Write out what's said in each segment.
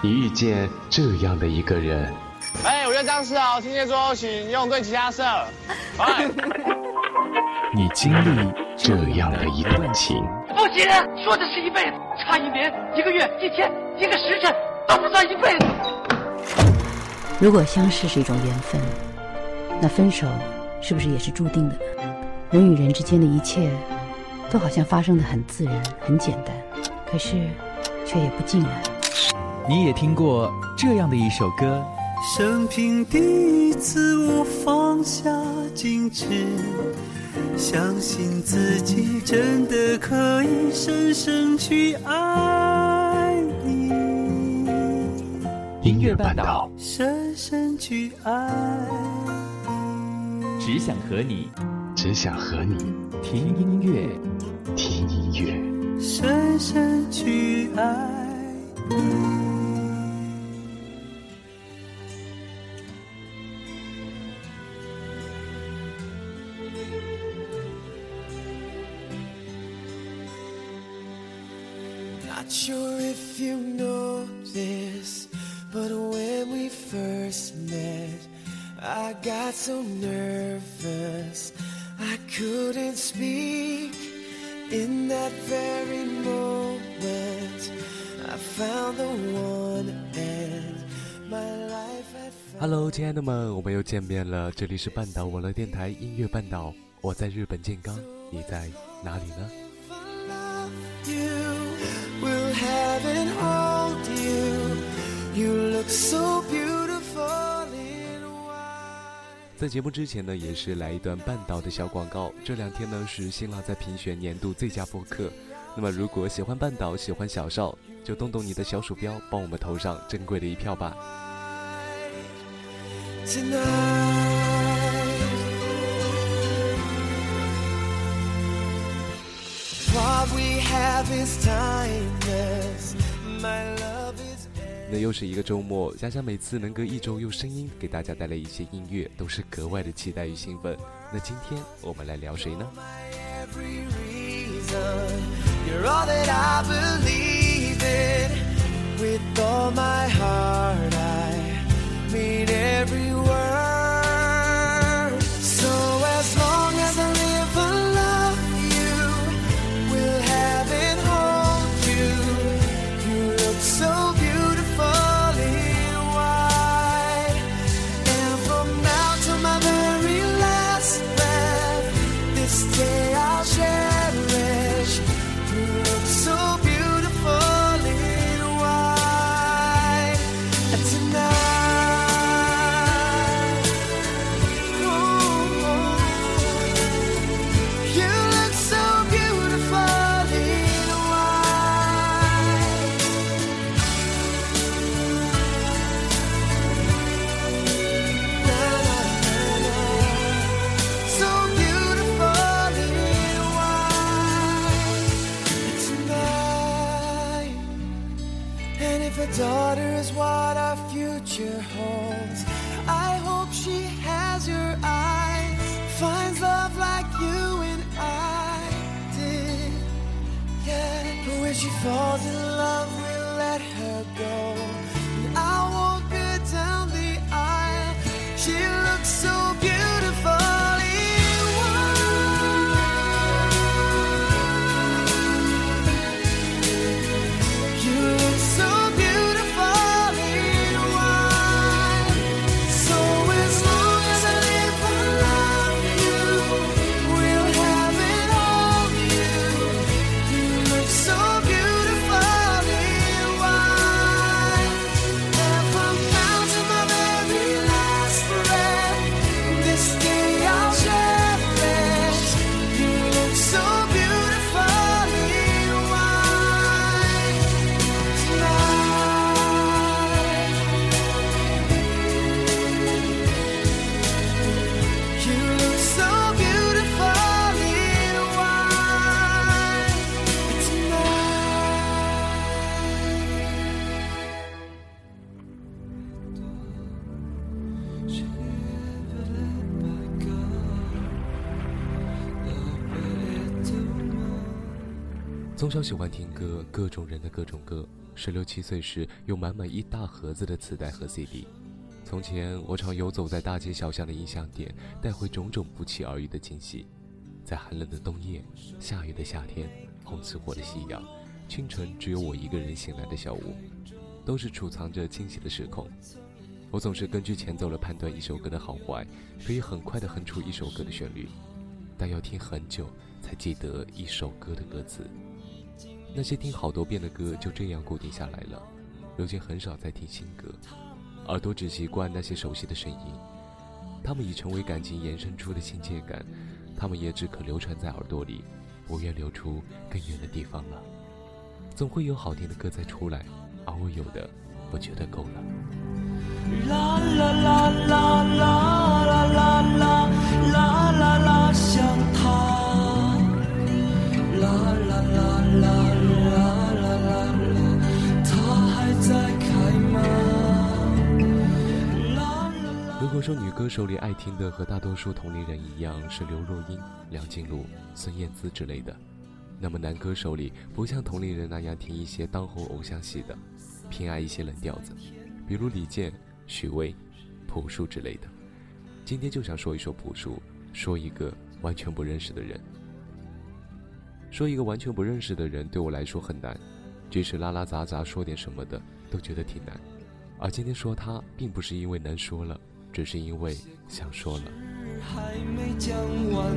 你遇见这样的一个人。哎，我叫张世豪，听见说后请用对其他色。哎，你经历这样的一段情。不行，说的是一辈子，差一年、一个月、一天、一个时辰都不算一辈子。如果相识是一种缘分，那分手是不是也是注定的呢？人与人之间的一切，都好像发生的很自然、很简单，可是却也不尽然。你也听过这样的一首歌。生平第一次，我放下矜持，相信自己真的可以深深去爱你。音乐半岛，深深去爱你，只想和你，只想和你听音乐，听音乐，深深去爱你。got so nervous I couldn't speak. In that very moment, I found the one and my life had found. Hello，亲爱的们，我们又见面了，这里是半岛网络电台音乐半岛，我在日本健冈，你在哪里呢？ 在节目之前呢，也是来一段半岛的小广告。这两天呢，是新浪在评选年度最佳播客。那么，如果喜欢半岛，喜欢小少，就动动你的小鼠标，帮我们投上珍贵的一票吧。那又是一个周末，想想每次能隔一周用声音给大家带来一些音乐，都是格外的期待与兴奋。那今天我们来聊谁呢？a daughter is what our future holds. I hope she has your eyes, finds love like you and I did. Yeah, but when she falls in love, we'll let her go. 从小喜欢听歌，各种人的各种歌，十六七岁时有满满一大盒子的磁带和 CD。从前我常游走在大街小巷的音像店，带回种种不期而遇的惊喜。在寒冷的冬夜、下雨的夏天、红似火的夕阳、清晨只有我一个人醒来的小屋，都是储藏着惊喜的时空。我总是根据前奏来判断一首歌的好坏，可以很快地哼出一首歌的旋律，但要听很久才记得一首歌的歌词。那些听好多遍的歌就这样固定下来了，如今很少再听新歌，耳朵只习惯那些熟悉的声音，它们已成为感情延伸出的亲切感，它们也只可流传在耳朵里，不愿流出更远的地方了。总会有好听的歌再出来，而我有的，我觉得够了。啦啦啦，如果说女歌手里爱听的和大多数同龄人一样是刘若英、梁静茹、孙燕姿之类的，那么男歌手里不像同龄人那样听一些当红偶像系的，偏爱一些冷调子，比如李健。许巍、朴树之类的，今天就想说一说朴树，说一个完全不认识的人。说一个完全不认识的人对我来说很难，即使拉拉杂杂说点什么的都觉得挺难。而今天说他，并不是因为难说了，只是因为想说了。还没讲完，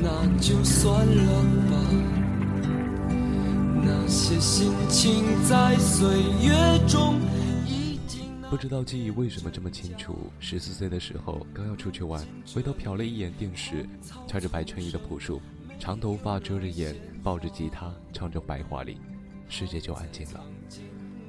那就算了吧。那些心情在岁月中。不知道记忆为什么这么清楚。十四岁的时候，刚要出去玩，回头瞟了一眼电视，穿着白衬衣的朴树，长头发遮着眼，抱着吉他唱着《白桦林》，世界就安静了。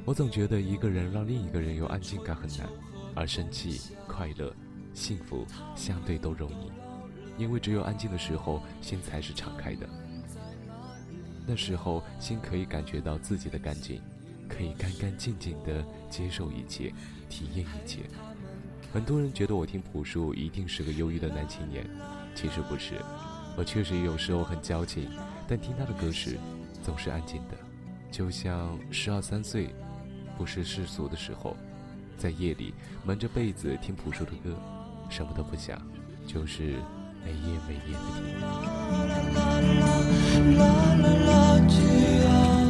我总觉得一个人让另一个人有安静感很难，而生气、快乐、幸福相对都容易，因为只有安静的时候，心才是敞开的。那时候，心可以感觉到自己的干净。可以干干净净地接受一切，体验一切。很多人觉得我听朴树一定是个忧郁的男青年，其实不是。我确实有时候很矫情，但听他的歌时，总是安静的，就像十二三岁，不是世俗的时候，在夜里蒙着被子听朴树的歌，什么都不想，就是没夜没夜的听。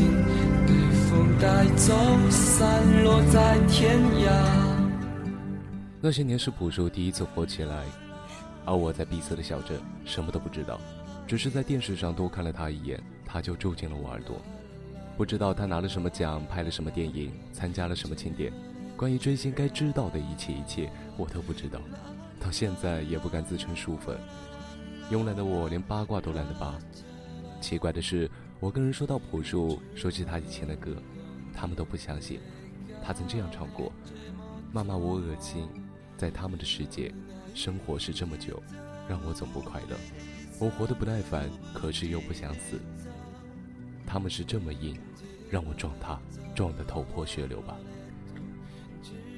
被风带走，散落在天涯。那些年是朴树第一次火起来，而我在闭塞的小镇什么都不知道，只是在电视上多看了他一眼，他就住进了我耳朵。不知道他拿了什么奖，拍了什么电影，参加了什么庆典，关于追星该知道的一切一切，我都不知道。到现在也不敢自称书粉，慵懒的我连八卦都懒得扒。奇怪的是，我跟人说到朴树，说起他以前的歌。他们都不相信，他曾这样唱过：“妈妈，我恶心，在他们的世界，生活是这么久，让我总不快乐。我活得不耐烦，可是又不想死。他们是这么硬，让我撞他，撞得头破血流吧。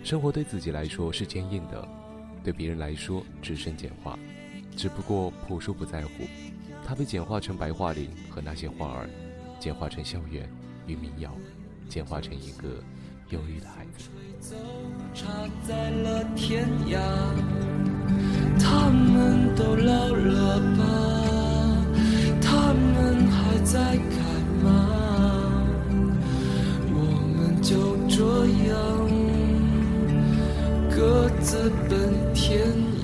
生活对自己来说是坚硬的，对别人来说只剩简化。只不过朴树不在乎，他被简化成白桦林和那些花儿，简化成校园与民谣。”简化成一个忧郁的孩子。他们都老了吧？他们还在开吗？我们就这样各自奔天涯。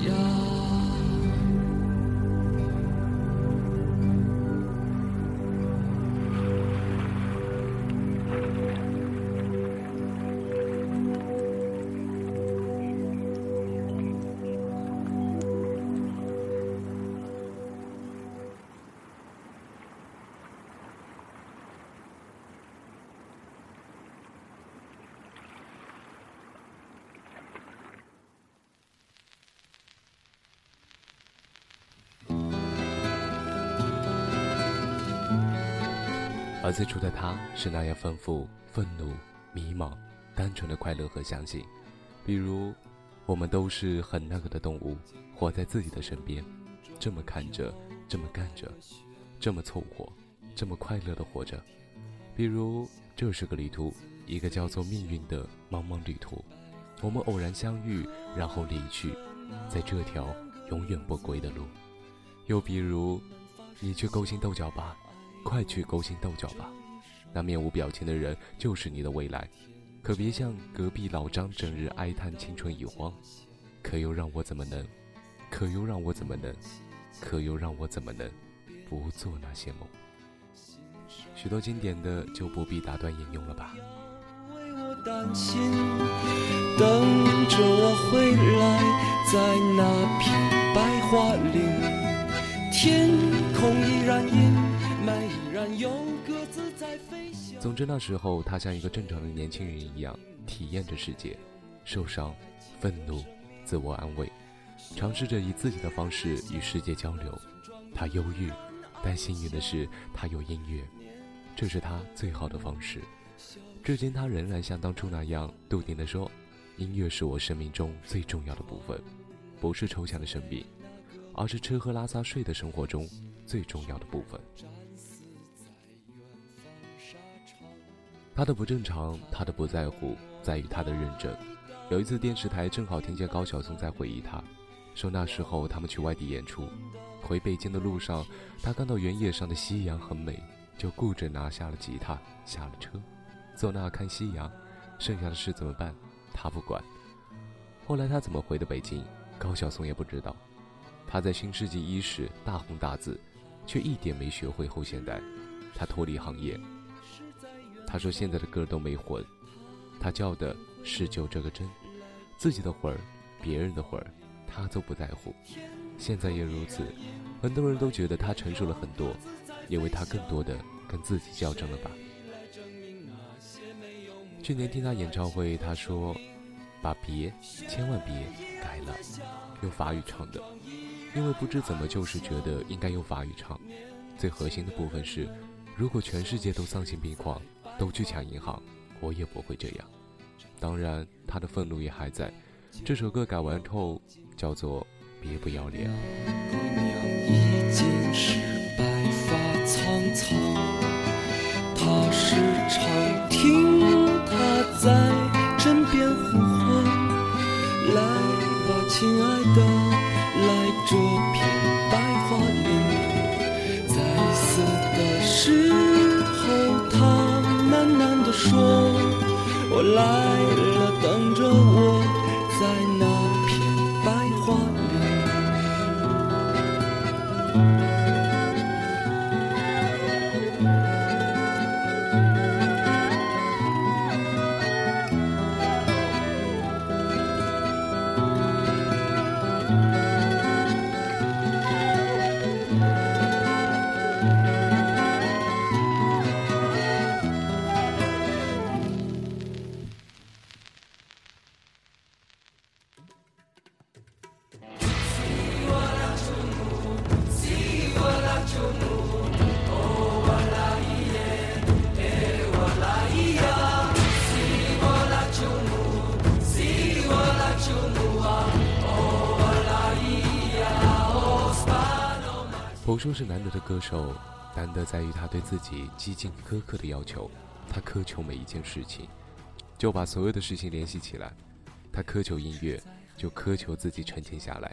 而最初的他是那样丰富、愤怒、迷茫、单纯的快乐和相信。比如，我们都是很那个的动物，活在自己的身边，这么看着，这么干着，这么凑合，这么快乐的活着。比如，这是个旅途，一个叫做命运的茫茫旅途。我们偶然相遇，然后离去，在这条永远不归的路。又比如，你去勾心斗角吧，快去勾心斗角吧。那面无表情的人就是你的未来，可别像隔壁老张整日哀叹青春已荒。可又让我怎么能？可又让我怎么能？可又让我怎么能不做那些梦？许多经典的就不必打断引用了吧。为我担心，等着我回来，在那片白桦林，天空依然阴，总之那时候，他像一个正常的年轻人一样，体验着世界，受伤、愤怒、自我安慰，尝试着以自己的方式与世界交流。他忧郁，但幸运的是，他有音乐。这是他最好的方式。至今，他仍然像当初那样笃定地说：“音乐是我生命中最重要的部分，不是抽象的生命，而是吃喝拉撒睡的生活中最重要的部分。”他的不正常，他的不在乎，在于他的认真。有一次，电视台正好听见高晓松在回忆他，说那时候他们去外地演出，回北京的路上，他看到原野上的夕阳很美。就顾着拿下了吉他，下了车，坐那看夕阳，剩下的事怎么办？他不管。后来他怎么回的北京？高晓松也不知道。他在新世纪伊始大红大紫，却一点没学会后现代。他脱离行业。他说现在的歌都没魂。他叫的是就这个真，自己的魂儿，别人的魂儿，他都不在乎。现在也如此，很多人都觉得他成熟了很多。因为他更多的跟自己较真了吧？去年听他演唱会，他说：“把别千万别改了，用法语唱的，因为不知怎么就是觉得应该用法语唱。最核心的部分是，如果全世界都丧心病狂，都去抢银行，我也不会这样。当然，他的愤怒也还在。这首歌改完后叫做《别不要脸》。”苍，说是难得的歌手，难得在于他对自己极尽苛刻的要求。他苛求每一件事情，就把所有的事情联系起来。他苛求音乐，就苛求自己沉静下来，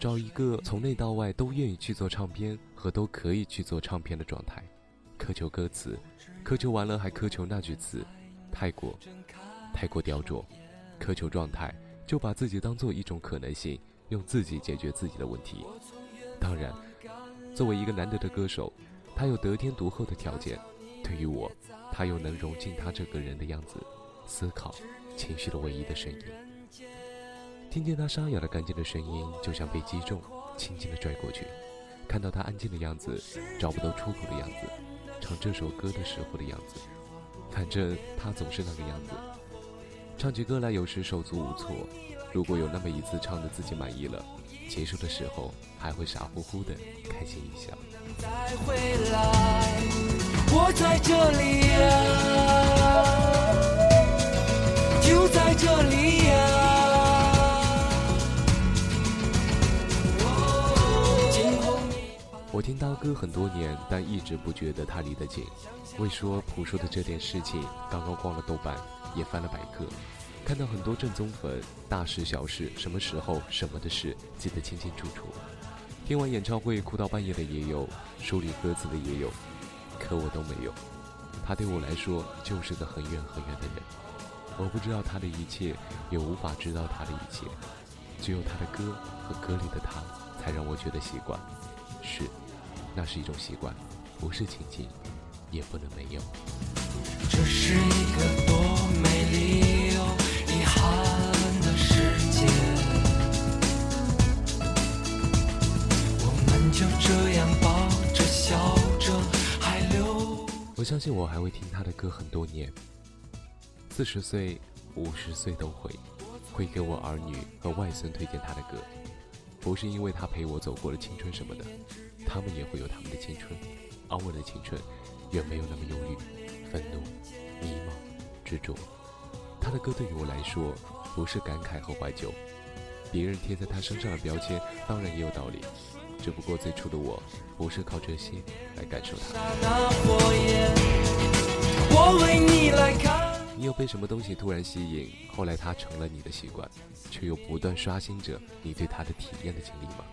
找一个从内到外都愿意去做唱片和都可以去做唱片的状态。苛求歌词，苛求完了还苛求那句词，太过，太过雕琢。苛求状态，就把自己当做一种可能性，用自己解决自己的问题。当然。作为一个难得的歌手，他有得天独厚的条件。对于我，他又能融进他这个人的样子、思考、情绪的唯一的声音。听见他沙哑的干净的声音，就像被击中，轻轻地拽过去。看到他安静的样子，找不到出口的样子，唱这首歌的时候的样子，反正他总是那个样子。唱起歌来有时手足无措。如果有那么一次唱的自己满意了。结束的时候还会傻乎乎的开心一笑。我在这里呀就在这里呀我听刀哥很多年，但一直不觉得他离得近。为说朴树的这点事情，刚刚逛了豆瓣，也翻了百科，看到很多正宗粉，大事小事，什么时候什么的事，记得清清楚楚。听完演唱会哭到半夜的也有，梳理歌词的也有，可我都没有。他对我来说就是个很远很远的人，我不知道他的一切，也无法知道他的一切，只有他的歌和歌里的他，才让我觉得习惯。是。那是一种习惯，不是情境，也不能没有。这是一个多美丽就这样抱着笑着，还留。我相信我还会听他的歌很多年，四十岁、五十岁都会，会给我儿女和外孙推荐他的歌，不是因为他陪我走过了青春什么的。他们也会有他们的青春，而我的青春远没有那么忧郁、愤怒、迷茫、执着。他的歌对于我来说，不是感慨和怀旧，别人贴在他身上的标签当然也有道理，只不过最初的我不是靠这些来感受它。你有被什么东西突然吸引，后来它成了你的习惯，却又不断刷新着你对它的体验的经历吗？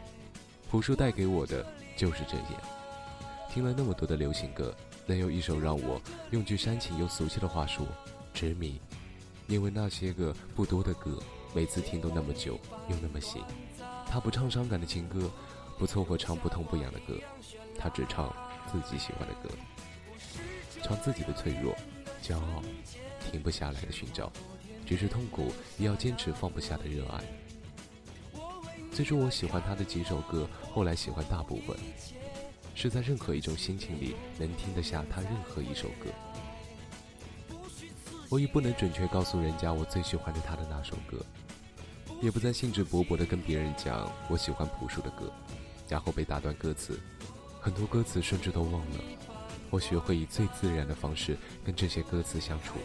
朴树带给我的。就是这样，听了那么多的流行歌，能有一首让我用句煽情又俗气的话说执迷，因为那些个不多的歌，每次听都那么久又那么新。他不唱伤感的情歌，不凑合唱不痛不痒的歌，他只唱自己喜欢的歌，唱自己的脆弱、骄傲、停不下来的寻找，只是痛苦也要坚持放不下的热爱。最初我喜欢他的几首歌，后来喜欢大部分，是在任何一种心情里能听得下他任何一首歌。我已不能准确告诉人家我最喜欢的他的那首歌，也不再兴致勃勃地跟别人讲我喜欢朴树的歌，然后被打断歌词，很多歌词甚至都忘了。我学会以最自然的方式跟这些歌词相处，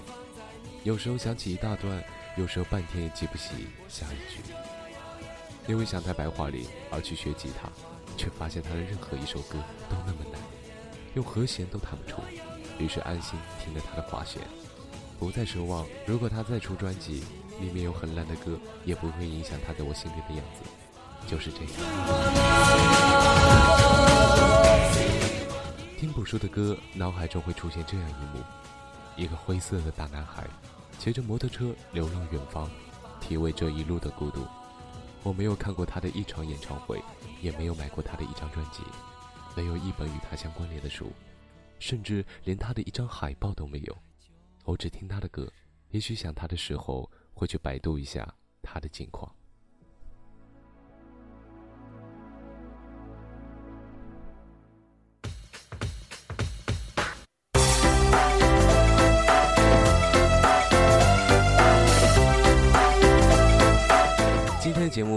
有时候想起一大段，有时候半天也记不起下一句。因为想在白桦林而去学吉他，却发现他的任何一首歌都那么难，用和弦都弹不出。于是安心听了他的划弦，不再奢望。如果他再出专辑，里面有很烂的歌，也不会影响他在我心里的样子。就是这样。听朴树的歌，脑海中会出现这样一幕：一个灰色的大男孩，骑着摩托车流浪远方，体味这一路的孤独。我没有看过他的一场演唱会，也没有买过他的一张专辑，没有一本与他相关联的书，甚至连他的一张海报都没有。我只听他的歌，也许想他的时候会去百度一下他的近况。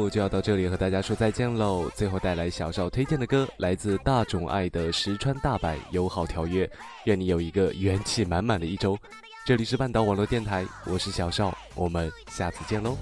就要到这里和大家说再见喽。最后带来小少推荐的歌，来自大众爱的《石川大阪友好条约》。愿你有一个元气满满的一周。这里是半岛网络电台，我是小少，我们下次见喽。